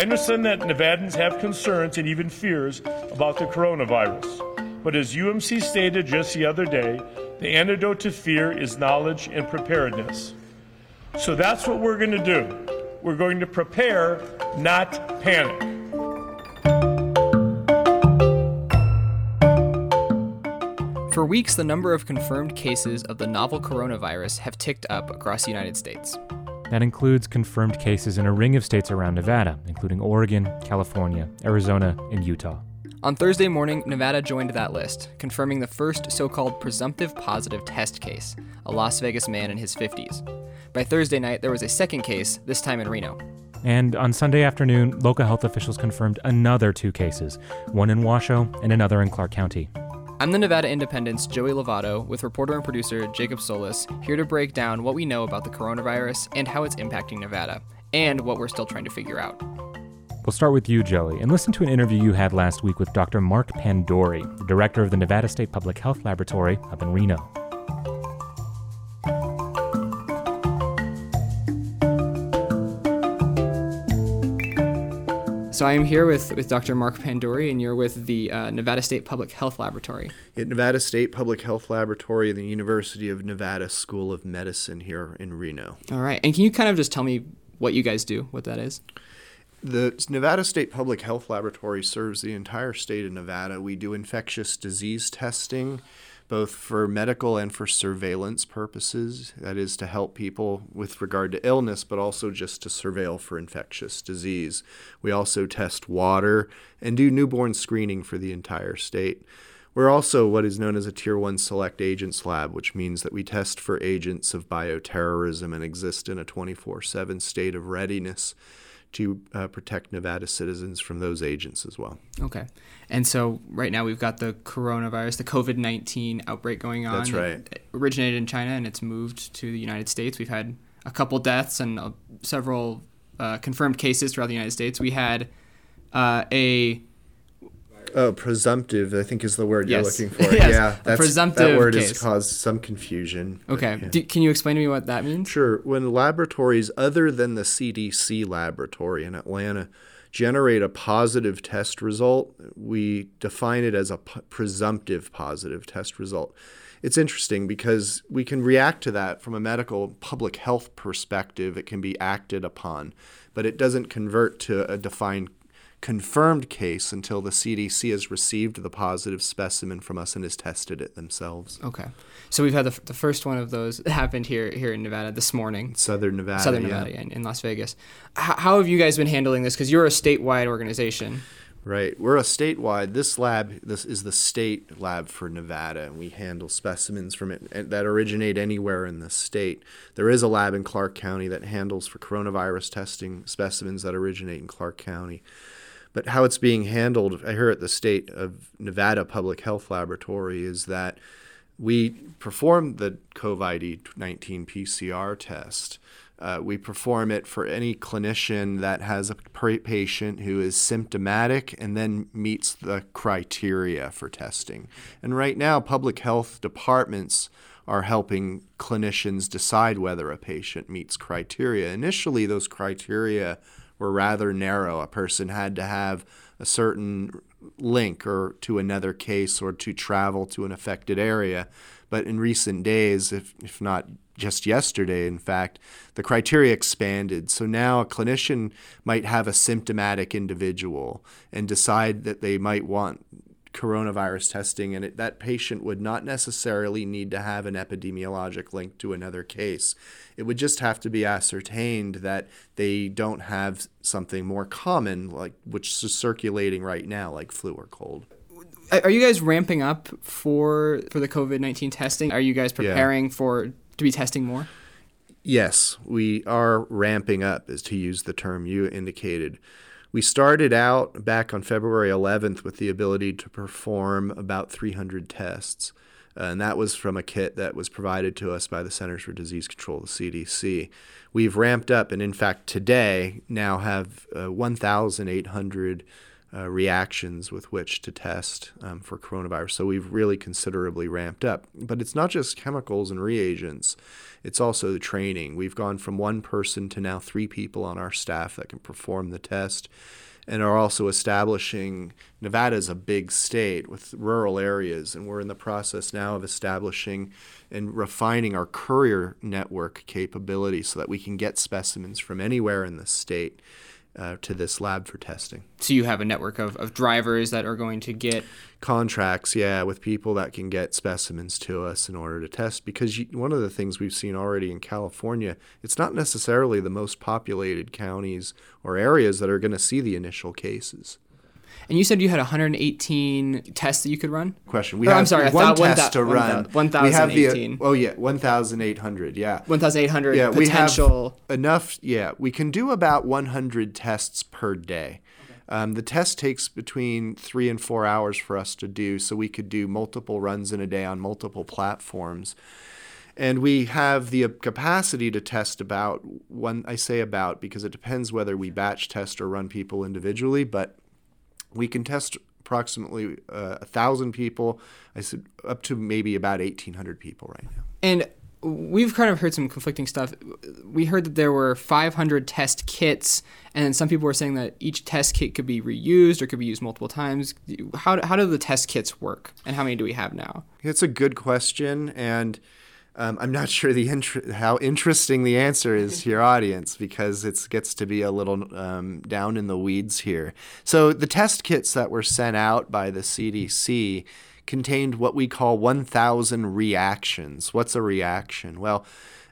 I understand that Nevadans have concerns and even fears about the coronavirus. But as UMC stated just the other day, the antidote to fear is knowledge and preparedness. So that's what we're going to do. We're going to prepare, not panic. For weeks, the number of confirmed cases of the novel coronavirus have ticked up across the United States. That includes confirmed cases in a ring of states around Nevada, including Oregon, California, Arizona, and Utah. On Thursday morning, Nevada joined that list, confirming the first so called presumptive positive test case, a Las Vegas man in his 50s. By Thursday night, there was a second case, this time in Reno. And on Sunday afternoon, local health officials confirmed another two cases, one in Washoe and another in Clark County. I'm the Nevada Independent's Joey Lovato with reporter and producer Jacob Solis, here to break down what we know about the coronavirus and how it's impacting Nevada, and what we're still trying to figure out. We'll start with you, Joey, and listen to an interview you had last week with Dr. Mark Pandori, the director of the Nevada State Public Health Laboratory up in Reno. So I am here with, with Dr. Mark Pandori, and you're with the uh, Nevada State Public Health Laboratory. At Nevada State Public Health Laboratory, and the University of Nevada School of Medicine here in Reno. All right. And can you kind of just tell me what you guys do, what that is? The Nevada State Public Health Laboratory serves the entire state of Nevada. We do infectious disease testing both for medical and for surveillance purposes. That is to help people with regard to illness, but also just to surveil for infectious disease. We also test water and do newborn screening for the entire state. We're also what is known as a Tier 1 Select Agents Lab, which means that we test for agents of bioterrorism and exist in a 24 7 state of readiness to uh, protect Nevada citizens from those agents as well. Okay. And so right now we've got the coronavirus, the COVID 19 outbreak going on. That's right. It originated in China and it's moved to the United States. We've had a couple deaths and uh, several uh, confirmed cases throughout the United States. We had uh, a Oh, presumptive, I think is the word yes. you're looking for. yes, yeah, that's, presumptive that word case. has caused some confusion. Okay. Yeah. Do, can you explain to me what that means? Sure. When laboratories other than the CDC laboratory in Atlanta generate a positive test result, we define it as a p- presumptive positive test result. It's interesting because we can react to that from a medical public health perspective. It can be acted upon, but it doesn't convert to a defined confirmed case until the CDC has received the positive specimen from us and has tested it themselves. Okay. So we've had the, the first one of those happened here here in Nevada this morning. Southern Nevada. Southern yeah. Nevada in, in Las Vegas. H- how have you guys been handling this? Because you're a statewide organization. Right. We're a statewide. This lab, this is the state lab for Nevada, and we handle specimens from it that originate anywhere in the state. There is a lab in Clark County that handles for coronavirus testing specimens that originate in Clark County. But how it's being handled here at the state of Nevada Public Health Laboratory is that we perform the COVID 19 PCR test. Uh, we perform it for any clinician that has a patient who is symptomatic and then meets the criteria for testing. And right now, public health departments are helping clinicians decide whether a patient meets criteria. Initially, those criteria were rather narrow. A person had to have a certain link or to another case or to travel to an affected area. But in recent days, if, if not just yesterday, in fact, the criteria expanded. So now a clinician might have a symptomatic individual and decide that they might want coronavirus testing, and it, that patient would not necessarily need to have an epidemiologic link to another case. It would just have to be ascertained that they don't have something more common, like which is circulating right now, like flu or cold. Are you guys ramping up for for the COVID nineteen testing? Are you guys preparing yeah. for to be testing more? Yes, we are ramping up, as to use the term you indicated. We started out back on February 11th with the ability to perform about 300 tests. And that was from a kit that was provided to us by the Centers for Disease Control, the CDC. We've ramped up, and in fact, today now have uh, 1,800 uh, reactions with which to test um, for coronavirus. So we've really considerably ramped up. But it's not just chemicals and reagents, it's also the training. We've gone from one person to now three people on our staff that can perform the test and are also establishing Nevada is a big state with rural areas, and we're in the process now of establishing and refining our courier network capability so that we can get specimens from anywhere in the state uh, to this lab for testing. So you have a network of, of drivers that are going to get contracts, yeah, with people that can get specimens to us in order to test. Because you, one of the things we've seen already in California, it's not necessarily the most populated counties or areas that are going to see the initial cases. And you said you had 118 tests that you could run. Question. We Oh, have I'm sorry, I one thought one test thou- to run. We 1,018. oh yeah, one thousand eight hundred. Yeah. 1,800 Yeah, we have enough. Yeah, we can do about 100 tests per day. Um, the test takes between three and four hours for us to do, so we could do multiple runs in a day on multiple platforms. And we have the capacity to test about one. I say about because it depends whether we batch test or run people individually, but we can test approximately uh, a thousand people. I said up to maybe about 1,800 people right now. And we've kind of heard some conflicting stuff. We heard that there were 500 test kits, and some people were saying that each test kit could be reused or could be used multiple times. How, how do the test kits work, and how many do we have now? It's a good question, and um, I'm not sure the how interesting the answer is to your audience because it gets to be a little um, down in the weeds here. So the test kits that were sent out by the CDC contained what we call 1,000 reactions. What's a reaction? Well,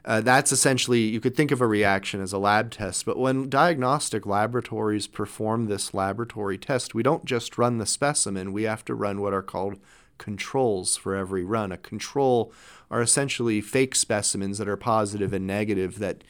uh, that's essentially, you could think of a reaction as a lab test, but when diagnostic laboratories perform this laboratory test, we don't just run the specimen, we have to run what are called controls for every run. A control are essentially fake specimens that are positive and negative that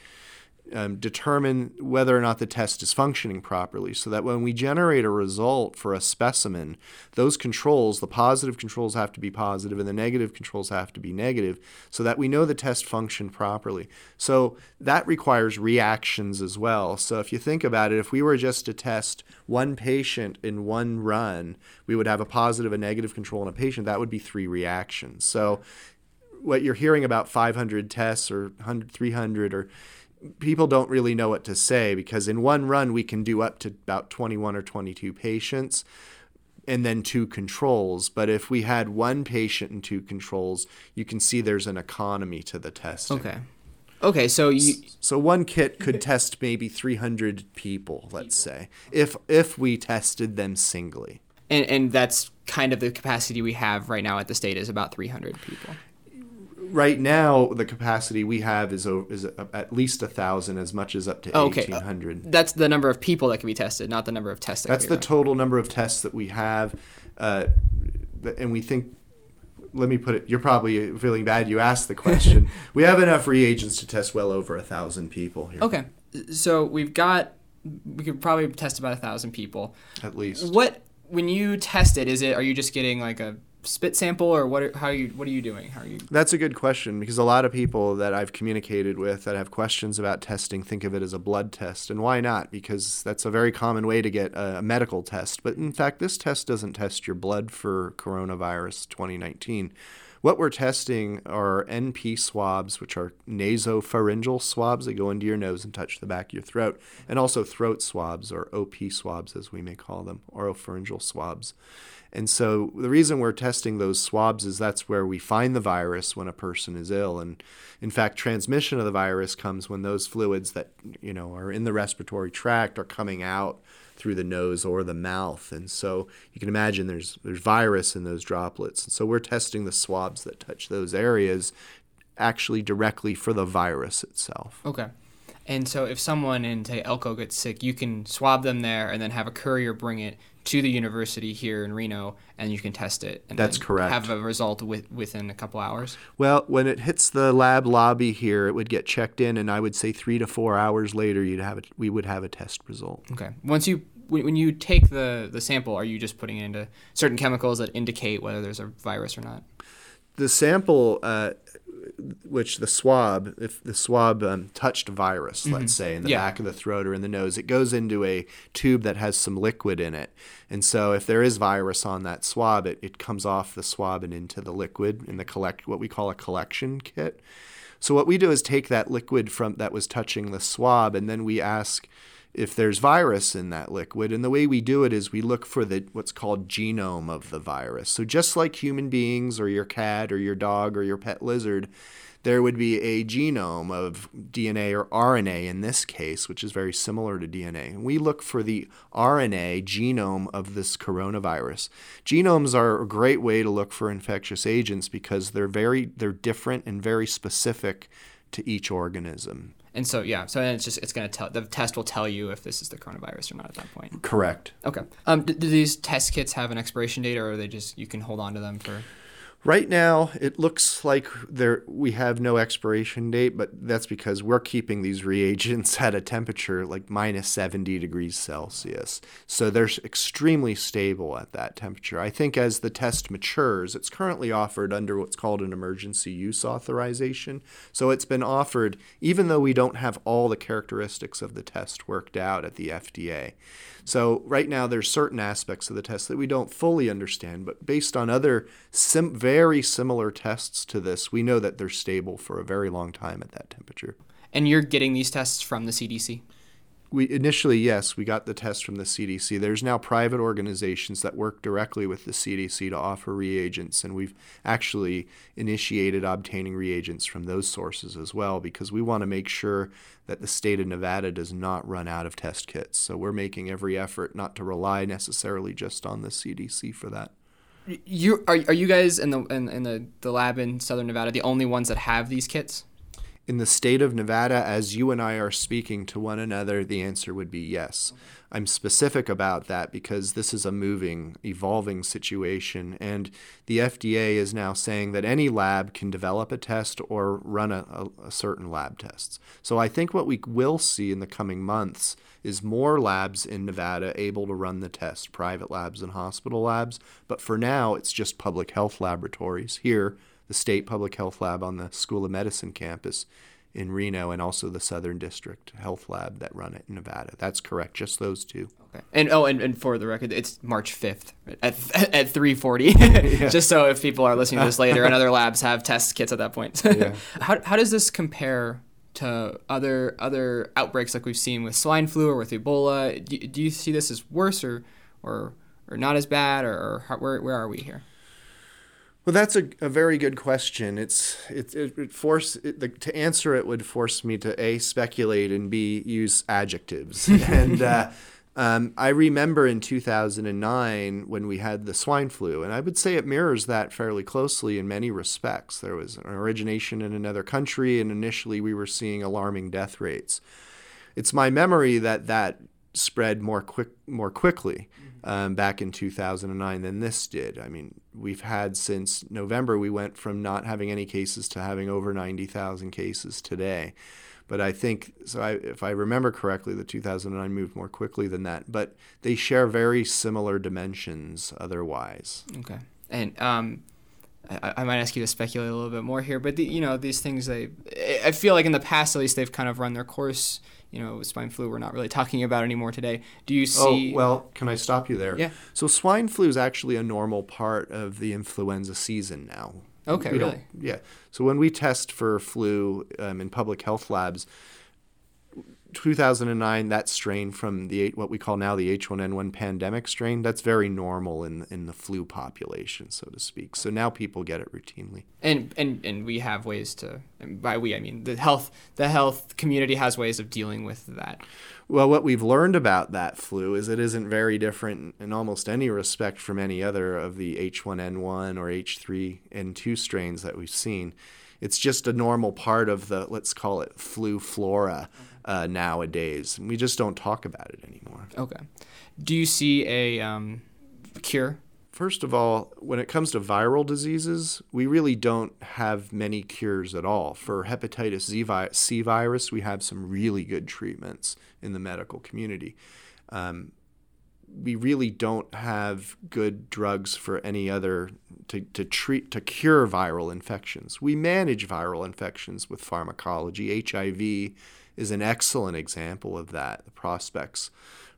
um, determine whether or not the test is functioning properly. So that when we generate a result for a specimen, those controls, the positive controls have to be positive and the negative controls have to be negative so that we know the test functioned properly. So that requires reactions as well. So if you think about it, if we were just to test one patient in one run, we would have a positive a negative control in a patient. That would be three reactions. So what you're hearing about 500 tests or 100, 300 or people don't really know what to say because in one run we can do up to about 21 or 22 patients and then two controls. But if we had one patient and two controls, you can see there's an economy to the testing. Okay. Okay, so you So one kit could test maybe 300 people, let's say, if if we tested them singly. and, and that's kind of the capacity we have right now at the state is about 300 people. Right now, the capacity we have is is at least a thousand, as much as up to Oh, okay. 1,800. That's the number of people that can be tested, not the number of tests. That That's the run. total number of tests that we have, uh, and we think. Let me put it. You're probably feeling bad. You asked the question. we have enough reagents to test well over a thousand people here, Okay, so we've got we could probably test about a thousand people. at least. What when you test it, is it are you just getting like a spit sample or what? Are, how are you? What are you doing? How are you? That's a good question because a lot of people that I've communicated with that have questions about testing think of it as a blood test. And why not? Because that's a very common way to get a medical test. But in fact, this test doesn't test your blood for coronavirus 2019. What we're testing are NP swabs, which are nasopharyngeal swabs that go into your nose and touch the back of your throat, and also throat swabs, or OP swabs as we may call them, oropharyngeal swabs. And so the reason we're testing those swabs is that's where we find the virus when a person is ill. And in fact, transmission of the virus comes when those fluids that you know are in the respiratory tract are coming out through the nose or the mouth. And so you can imagine there's there's virus in those droplets. And so we're testing the swabs that touch those areas actually directly for the virus itself. Okay. And so if someone in say Elko gets sick, you can swab them there and then have a courier bring it to the university here in Reno, and you can test it. And That's correct. Have a result with, within a couple hours. Well, when it hits the lab lobby here, it would get checked in, and I would say three to four hours later, you'd have it. We would have a test result. Okay. Once you when, when you take the the sample, are you just putting it into certain chemicals that indicate whether there's a virus or not? The sample, uh, which the swab, if the swab um, touched virus, let's say, in the Mm-hmm. Yeah. back of the throat or in the nose, it goes into a tube that has some liquid in it. And so if there is virus on that swab, it, it comes off the swab and into the liquid in the collect what we call a collection kit. So what we do is take that liquid from that was touching the swab, and then we ask if there's virus in that liquid. And the way we do it is we look for the what's called genome of the virus. So just like human beings or your cat or your dog or your pet lizard, there would be a genome of DNA or RNA in this case, which is very similar to DNA. And we look for the RNA genome of this coronavirus. Genomes are a great way to look for infectious agents because they're very they're different and very specific to each organism. And so yeah, so it's just it's gonna tell the test will tell you if this is the coronavirus or not at that point. Correct. Okay. Um, do, do these test kits have an expiration date, or are they just you can hold on to them for? Right now, it looks like there we have no expiration date, but that's because we're keeping these reagents at a temperature like minus 70 degrees Celsius. So they're extremely stable at that temperature. I think as the test matures, it's currently offered under what's called an emergency use authorization. So it's been offered even though we don't have all the characteristics of the test worked out at the FDA. So right now, there's certain aspects of the test that we don't fully understand, but based on other sim- very similar tests to this, we know that they're stable for a very long time at that temperature. And you're getting these tests from the CDC. We initially, yes, we got the test from the CDC. There's now private organizations that work directly with the CDC to offer reagents, and we've actually initiated obtaining reagents from those sources as well because we want to make sure that the state of Nevada does not run out of test kits. So we're making every effort not to rely necessarily just on the CDC for that. You are are you guys in the in, in the, the lab in Southern Nevada the only ones that have these kits? In the state of Nevada, as you and I are speaking to one another, the answer would be yes. I'm specific about that because this is a moving, evolving situation, and the FDA is now saying that any lab can develop a test or run a, a, a certain lab tests. So I think what we will see in the coming months is more labs in Nevada able to run the test, private labs and hospital labs. But for now, it's just public health laboratories here the State Public Health Lab on the School of Medicine campus in Reno, and also the Southern District Health Lab that run it in Nevada. That's correct, just those two. Okay. And oh, and, and for the record, it's March fifth at at three forty. Just so if people are listening to this later, and other labs have test kits at that point. Yeah. how how does this compare? To other other outbreaks like we've seen with swine flu or with Ebola, do, do you see this as worse or or, or not as bad, or, or how, where where are we here? Well, that's a, a very good question. It's it it, it force it, the, to answer it would force me to a speculate and b use adjectives. and uh, um, I remember in 2009 when we had the swine flu, and I would say it mirrors that fairly closely in many respects. There was an origination in another country, and initially we were seeing alarming death rates. It's my memory that that spread more quick more quickly um, back in 2009 than this did. I mean, we've had since November we went from not having any cases to having over 90,000 cases today. But I think so. I, if I remember correctly, the 2009 moved more quickly than that. But they share very similar dimensions otherwise. Okay. And um, I, I might ask you to speculate a little bit more here, but the, you know these things they I feel like in the past at least they've kind of run their course. You know, swine flu we're not really talking about anymore today. Do you see? Oh, well, can I stop you there? Yeah. So swine flu is actually a normal part of the influenza season now. Okay, We really? Yeah. So when we test for flu um, in public health labs, 2009, that strain from the what we call now the H1N1 pandemic strain, that's very normal in in the flu population, so to speak. So now people get it routinely. and and and we have ways to and by we I mean the health the health community has ways of dealing with that. Well, what we've learned about that flu is it isn't very different in almost any respect from any other of the H1N1 or H3N2 strains that we've seen. It's just a normal part of the, let's call it flu flora uh, nowadays. We just don't talk about it anymore. Okay. Do you see a um, cure? First of all, when it comes to viral diseases, we really don't have many cures at all. For hepatitis Z vi- C virus, we have some really good treatments in the medical community. Um, we really don't have good drugs for any other to, to treat to cure viral infections. We manage viral infections with pharmacology. HIV is an excellent example of that. The prospects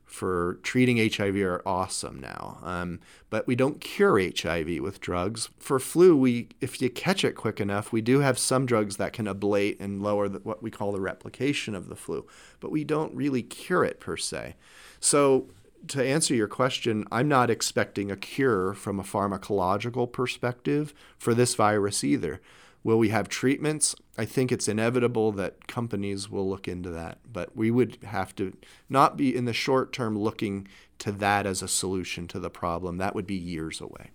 for treating HIV are awesome now, um, but we don't cure HIV with drugs. For flu, we if you catch it quick enough, we do have some drugs that can ablate and lower the, what we call the replication of the flu, but we don't really cure it per se. So to answer your question, I'm not expecting a cure from a pharmacological perspective for this virus either. Will we have treatments? I think it's inevitable that companies will look into that, but we would have to not be in the short term looking to that as a solution to the problem. That would be years away.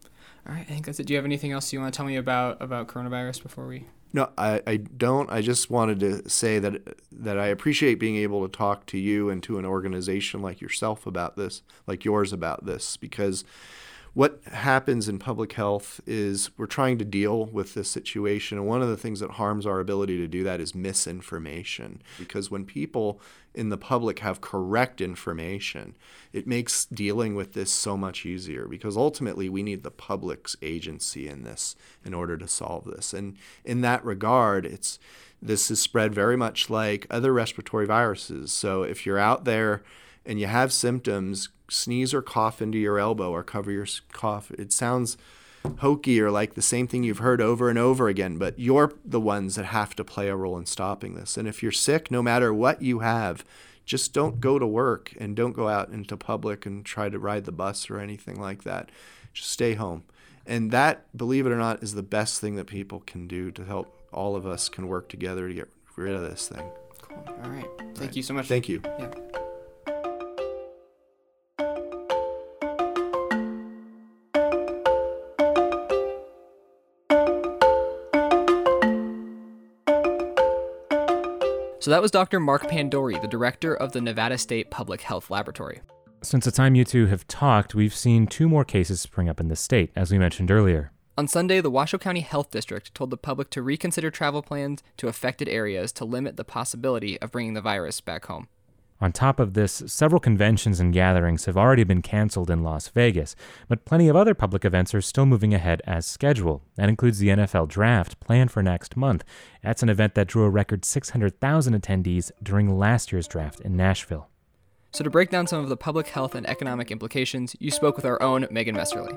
All right, I think that's it. Do you have anything else you want to tell me about about coronavirus before we? No, I, I don't. I just wanted to say that that I appreciate being able to talk to you and to an organization like yourself about this, like yours about this, because what happens in public health is we're trying to deal with this situation. And one of the things that harms our ability to do that is misinformation. Because when people in the public have correct information, it makes dealing with this so much easier. Because ultimately, we need the public's agency in this in order to solve this. And in that regard, it's this is spread very much like other respiratory viruses. So if you're out there and you have symptoms, sneeze or cough into your elbow or cover your cough. It sounds hokey or like the same thing you've heard over and over again, but you're the ones that have to play a role in stopping this. And if you're sick, no matter what you have, just don't go to work and don't go out into public and try to ride the bus or anything like that. Just stay home. And that, believe it or not, is the best thing that people can do to help all of us can work together to get rid of this thing. Cool. All right. Thank right. you so much. Thank you. Yeah. So that was Dr. Mark Pandori, the director of the Nevada State Public Health Laboratory. Since the time you two have talked, we've seen two more cases spring up in the state, as we mentioned earlier. On Sunday, the Washoe County Health District told the public to reconsider travel plans to affected areas to limit the possibility of bringing the virus back home. On top of this, several conventions and gatherings have already been canceled in Las Vegas, but plenty of other public events are still moving ahead as scheduled. That includes the NFL Draft planned for next month. That's an event that drew a record 600,000 attendees during last year's draft in Nashville. So, to break down some of the public health and economic implications, you spoke with our own Megan Messerly.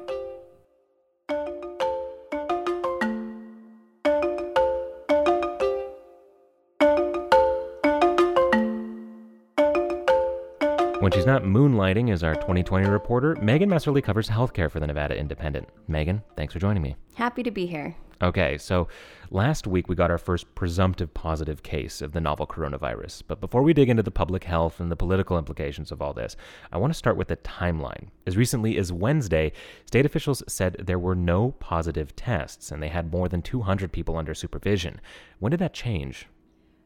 When she's not moonlighting as our 2020 reporter, Megan Messerly covers healthcare for the Nevada Independent. Megan, thanks for joining me. Happy to be here. Okay, so last week we got our first presumptive positive case of the novel coronavirus. But before we dig into the public health and the political implications of all this, I want to start with the timeline. As recently as Wednesday, state officials said there were no positive tests and they had more than 200 people under supervision. When did that change?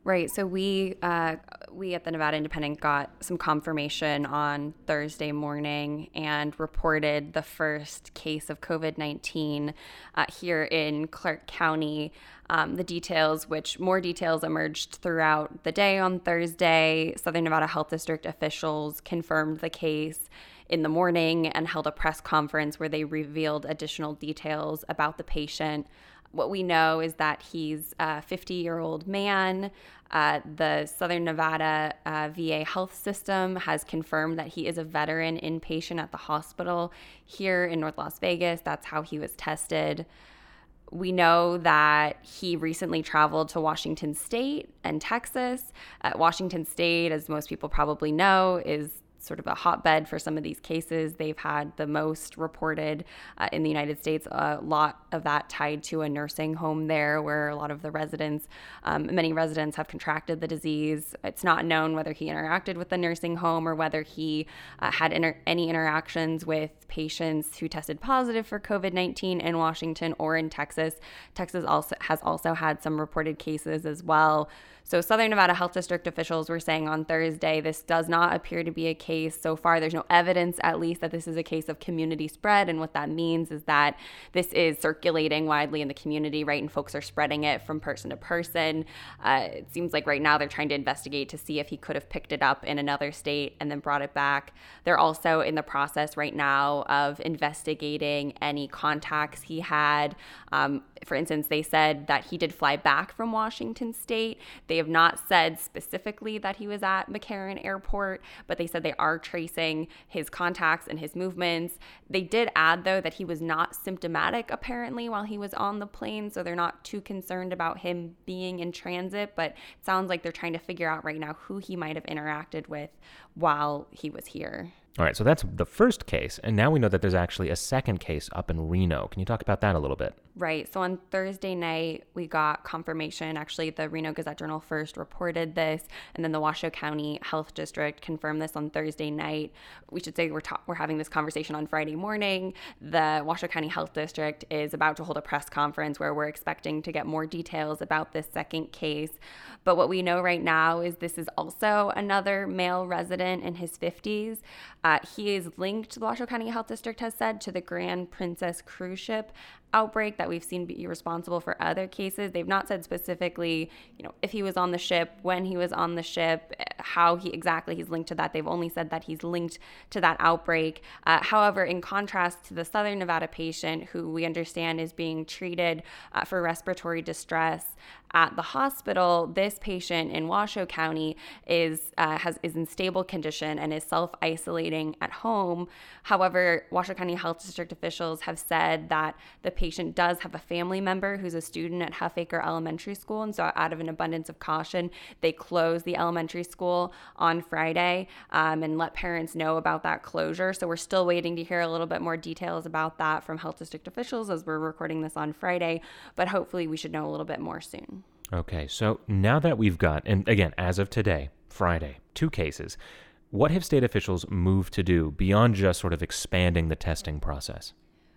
Right. So we uh, we at the Nevada Independent got some confirmation on Thursday morning and reported the first case of COVID nineteen uh, here in Clark County. Um, the details, which more details emerged throughout the day on Thursday. Southern Nevada Health District officials confirmed the case in the morning and held a press conference where they revealed additional details about the patient what we know is that he's a 50 year old man. Uh, the Southern Nevada uh, VA health system has confirmed that he is a veteran inpatient at the hospital here in North Las Vegas. That's how he was tested. We know that he recently traveled to Washington State and Texas. Uh, Washington State, as most people probably know, is sort of a hotbed for some of these cases. They've had the most reported uh, in the United States, a lot of that tied to a nursing home there where a lot of the residents, um, many residents have contracted the disease. It's not known whether he interacted with the nursing home or whether he uh, had inter- any interactions with patients who tested positive for COVID 19 in Washington or in Texas. Texas also has also had some reported cases as well. So, Southern Nevada Health District officials were saying on Thursday this does not appear to be a case so far. There's no evidence, at least, that this is a case of community spread. And what that means is that this is circulating widely in the community, right? And folks are spreading it from person to person. Uh, it seems like right now they're trying to investigate to see if he could have picked it up in another state and then brought it back. They're also in the process right now of investigating any contacts he had. Um, for instance, they said that he did fly back from Washington State. They have not said specifically that he was at McCarran Airport, but they said they are tracing his contacts and his movements. They did add, though, that he was not symptomatic apparently while he was on the plane, so they're not too concerned about him being in transit, but it sounds like they're trying to figure out right now who he might have interacted with while he was here. All right, so that's the first case, and now we know that there's actually a second case up in Reno. Can you talk about that a little bit? Right. So on Thursday night, we got confirmation. Actually, the Reno Gazette Journal first reported this, and then the Washoe County Health District confirmed this on Thursday night. We should say we're ta- we're having this conversation on Friday morning. The Washoe County Health District is about to hold a press conference where we're expecting to get more details about this second case. But what we know right now is this is also another male resident in his 50s. Uh, he is linked, the Washoe County Health District has said, to the Grand Princess cruise ship outbreak that we've seen be responsible for other cases. They've not said specifically, you know, if he was on the ship, when he was on the ship, how he exactly he's linked to that. They've only said that he's linked to that outbreak. Uh, however, in contrast to the Southern Nevada patient who we understand is being treated uh, for respiratory distress at the hospital, this patient in Washoe County is uh, has is in stable condition and is self isolating at home. However, Washoe County Health District officials have said that the patient does have a family member who's a student at Huffaker Elementary School, and so out of an abundance of caution, they closed the elementary school on Friday um, and let parents know about that closure. So we're still waiting to hear a little bit more details about that from health district officials as we're recording this on Friday, but hopefully we should know a little bit more soon. Okay, so now that we've got, and again, as of today, Friday, two cases, what have state officials moved to do beyond just sort of expanding the testing process?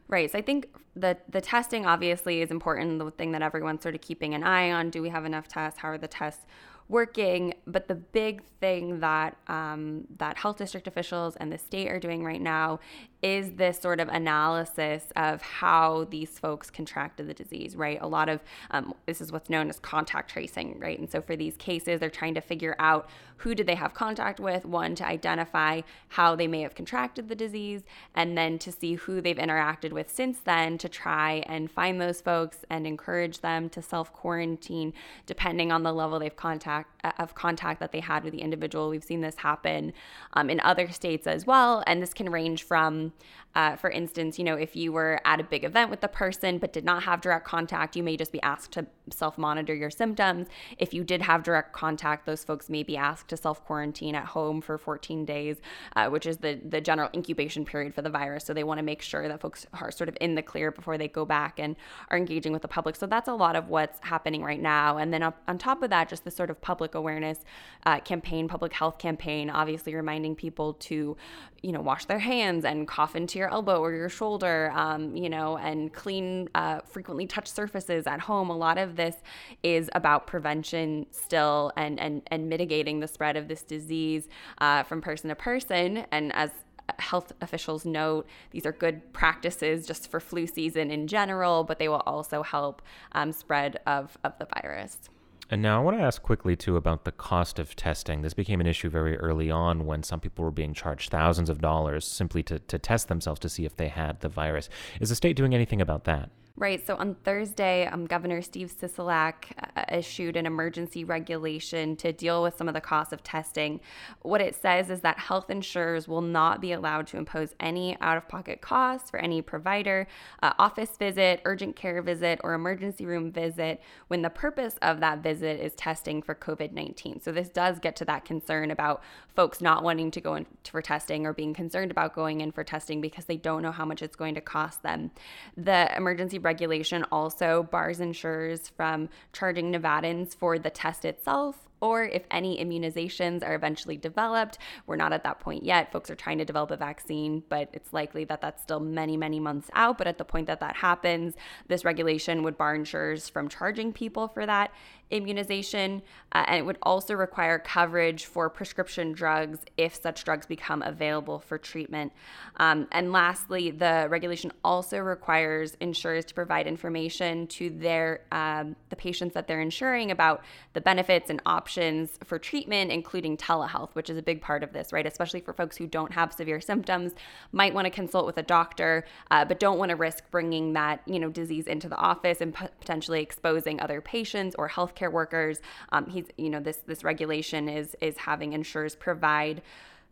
Right. So I think the the testing obviously is important. The thing that everyone's sort of keeping an eye on: do we have enough tests? How are the tests working? But the big thing that um, that health district officials and the state are doing right now is this sort of analysis of how these folks contracted the disease, right? A lot of um, this is what's known as contact tracing, right? And so for these cases, they're trying to figure out who did they have contact with, one, to identify how they may have contracted the disease, and then to see who they've interacted with since then to try and find those folks and encourage them to self quarantine depending on the level they've contact uh, of contact that they had with the individual. We've seen this happen um, in other states as well, and this can range from uh, for instance, you know, if you were at a big event with the person but did not have direct contact, you may just be asked to self monitor your symptoms. If you did have direct contact, those folks may be asked to self quarantine at home for 14 days, uh, which is the, the general incubation period for the virus. So they want to make sure that folks are sort of in the clear before they go back and are engaging with the public. So that's a lot of what's happening right now. And then on top of that, just the sort of public awareness uh, campaign, public health campaign, obviously reminding people to, you know, wash their hands and cough into your elbow or your shoulder, um, you know, and clean uh, frequently touched surfaces at home. A lot of this is about prevention still and, and, and mitigating the spread of this disease uh, from person to person. And as health officials note these are good practices just for flu season in general, but they will also help um, spread of, of the virus. And now I want to ask quickly too about the cost of testing. This became an issue very early on when some people were being charged thousands of dollars simply to, to test themselves to see if they had the virus. Is the state doing anything about that? Right. So on Thursday, um, Governor Steve Sisolak uh, issued an emergency regulation to deal with some of the costs of testing. What it says is that health insurers will not be allowed to impose any out of pocket costs for any provider, uh, office visit, urgent care visit, or emergency room visit when the purpose of that visit is testing for COVID 19. So this does get to that concern about folks not wanting to go in for testing or being concerned about going in for testing because they don't know how much it's going to cost them. The emergency regulation also bars insurers from charging Nevadans for the test itself or if any immunizations are eventually developed. We're not at that point yet. Folks are trying to develop a vaccine, but it's likely that that's still many, many months out. But at the point that that happens, this regulation would bar insurers from charging people for that. Immunization, uh, and it would also require coverage for prescription drugs if such drugs become available for treatment. Um, and lastly, the regulation also requires insurers to provide information to their um, the patients that they're insuring about the benefits and options for treatment, including telehealth, which is a big part of this, right? Especially for folks who don't have severe symptoms, might want to consult with a doctor, uh, but don't want to risk bringing that you know disease into the office and potentially exposing other patients or healthcare workers. Um, he's you know this this regulation is is having insurers provide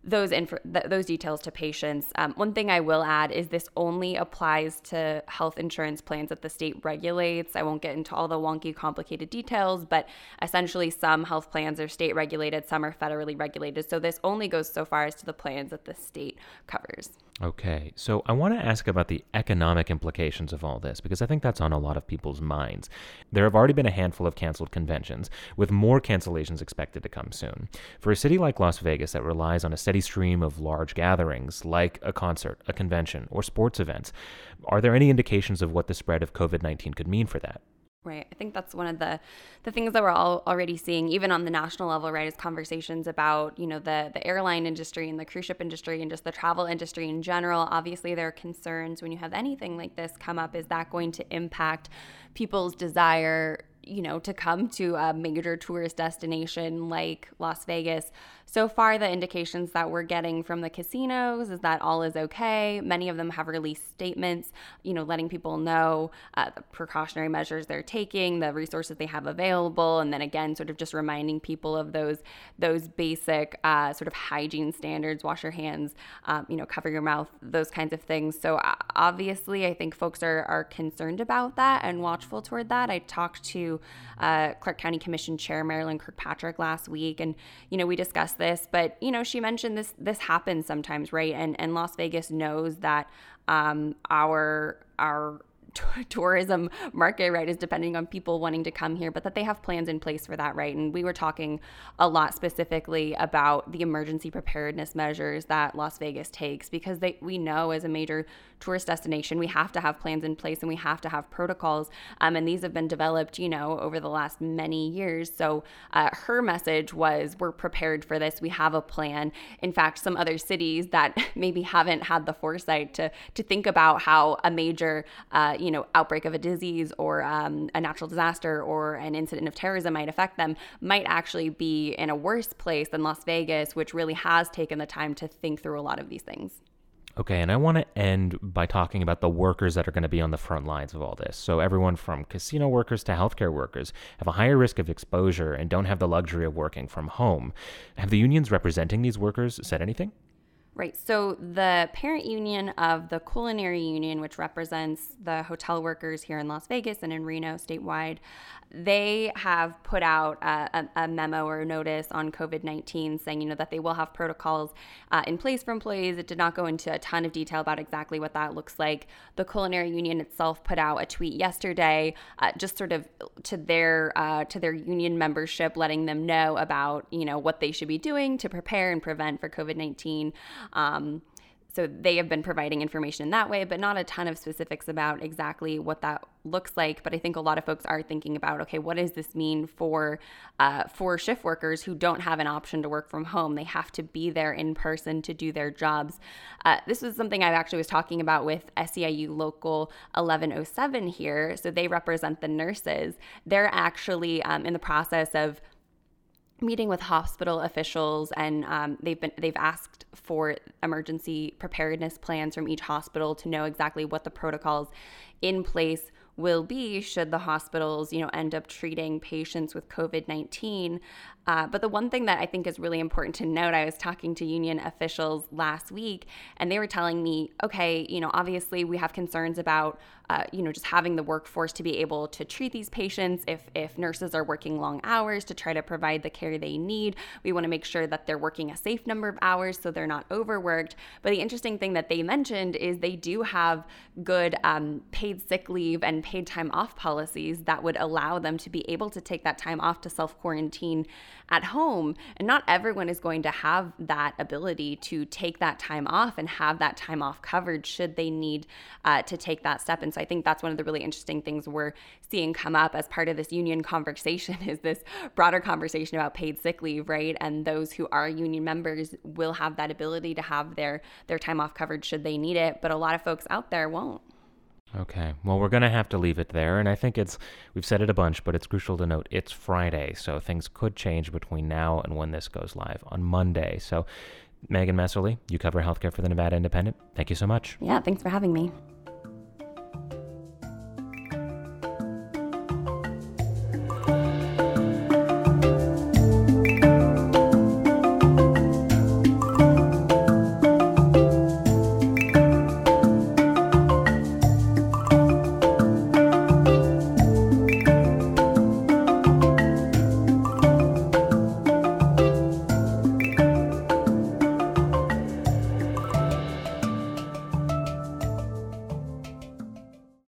those inf- th- those details to patients. Um, one thing I will add is this only applies to health insurance plans that the state regulates. I won't get into all the wonky, complicated details, but essentially, some health plans are state regulated, some are federally regulated. So this only goes so far as to the plans that the state covers. Okay, so I want to ask about the economic implications of all this because I think that's on a lot of people's minds. There have already been a handful of canceled conventions, with more cancellations expected to come soon. For a city like Las Vegas that relies on a steady stream of large gatherings like a concert, a convention, or sports events, are there any indications of what the spread of COVID 19 could mean for that? Right. I think that's one of the the things that we're all already seeing, even on the national level, right, is conversations about, you know, the the airline industry and the cruise ship industry and just the travel industry in general. Obviously there are concerns when you have anything like this come up. Is that going to impact people's desire you know, to come to a major tourist destination like Las Vegas. So far, the indications that we're getting from the casinos is that all is okay. Many of them have released statements, you know, letting people know uh, the precautionary measures they're taking, the resources they have available, and then again, sort of just reminding people of those those basic uh, sort of hygiene standards: wash your hands, um, you know, cover your mouth, those kinds of things. So uh, obviously, I think folks are are concerned about that and watchful toward that. I talked to uh, Clark County Commission Chair Marilyn Kirkpatrick last week, and you know we discussed this, but you know she mentioned this this happens sometimes, right? And and Las Vegas knows that um, our our tourism market, right, is depending on people wanting to come here, but that they have plans in place for that, right? And we were talking a lot specifically about the emergency preparedness measures that Las Vegas takes because they we know as a major tourist destination, we have to have plans in place and we have to have protocols. Um, and these have been developed, you know, over the last many years. So uh, her message was, we're prepared for this. We have a plan. In fact, some other cities that maybe haven't had the foresight to to think about how a major, uh, you know, outbreak of a disease or um, a natural disaster or an incident of terrorism might affect them might actually be in a worse place than Las Vegas, which really has taken the time to think through a lot of these things. Okay, and I want to end by talking about the workers that are going to be on the front lines of all this. So, everyone from casino workers to healthcare workers have a higher risk of exposure and don't have the luxury of working from home. Have the unions representing these workers said anything? Right. So the parent union of the Culinary Union, which represents the hotel workers here in Las Vegas and in Reno statewide, they have put out a, a, memo or a notice on COVID 19 saying, you know, that they will have protocols uh, in place for employees. It did not go into a ton of detail about exactly what that looks like. The Culinary Union itself put out a tweet yesterday, uh, just sort of to their uh, to their union membership, letting them know about, you know, what they should be doing to prepare and prevent for COVID 19. Um, so they have been providing information in that way, but not a ton of specifics about exactly what that looks like. But I think a lot of folks are thinking about, okay, what does this mean for uh, for shift workers who don't have an option to work from home? They have to be there in person to do their jobs. Uh, this was something I actually was talking about with SEIU Local 1107 here. So they represent the nurses. They're actually um, in the process of meeting with hospital officials and um, they've been they've asked for emergency preparedness plans from each hospital to know exactly what the protocols in place will be should the hospitals, you know, end up treating patients with COVID 19. Uh, but the one thing that I think is really important to note, I was talking to union officials last week, and they were telling me, okay, you know, obviously we have concerns about, uh, you know, just having the workforce to be able to treat these patients. If if nurses are working long hours to try to provide the care they need, we want to make sure that they're working a safe number of hours so they're not overworked. But the interesting thing that they mentioned is they do have good um, paid sick leave and paid time off policies that would allow them to be able to take that time off to self quarantine at home. And not everyone is going to have that ability to take that time off and have that time off covered should they need uh, to take that step. And so I think that's one of the really interesting things we're seeing come up as part of this union conversation is this broader conversation about paid sick leave, right? And those who are union members will have that ability to have their their time off covered should they need it, but a lot of folks out there won't. Okay. Well, we're going to have to leave it there. And I think it's, we've said it a bunch, but it's crucial to note it's Friday. So things could change between now and when this goes live on Monday. So, Megan Messerly, you cover healthcare for the Nevada Independent. Thank you so much. Yeah, thanks for having me.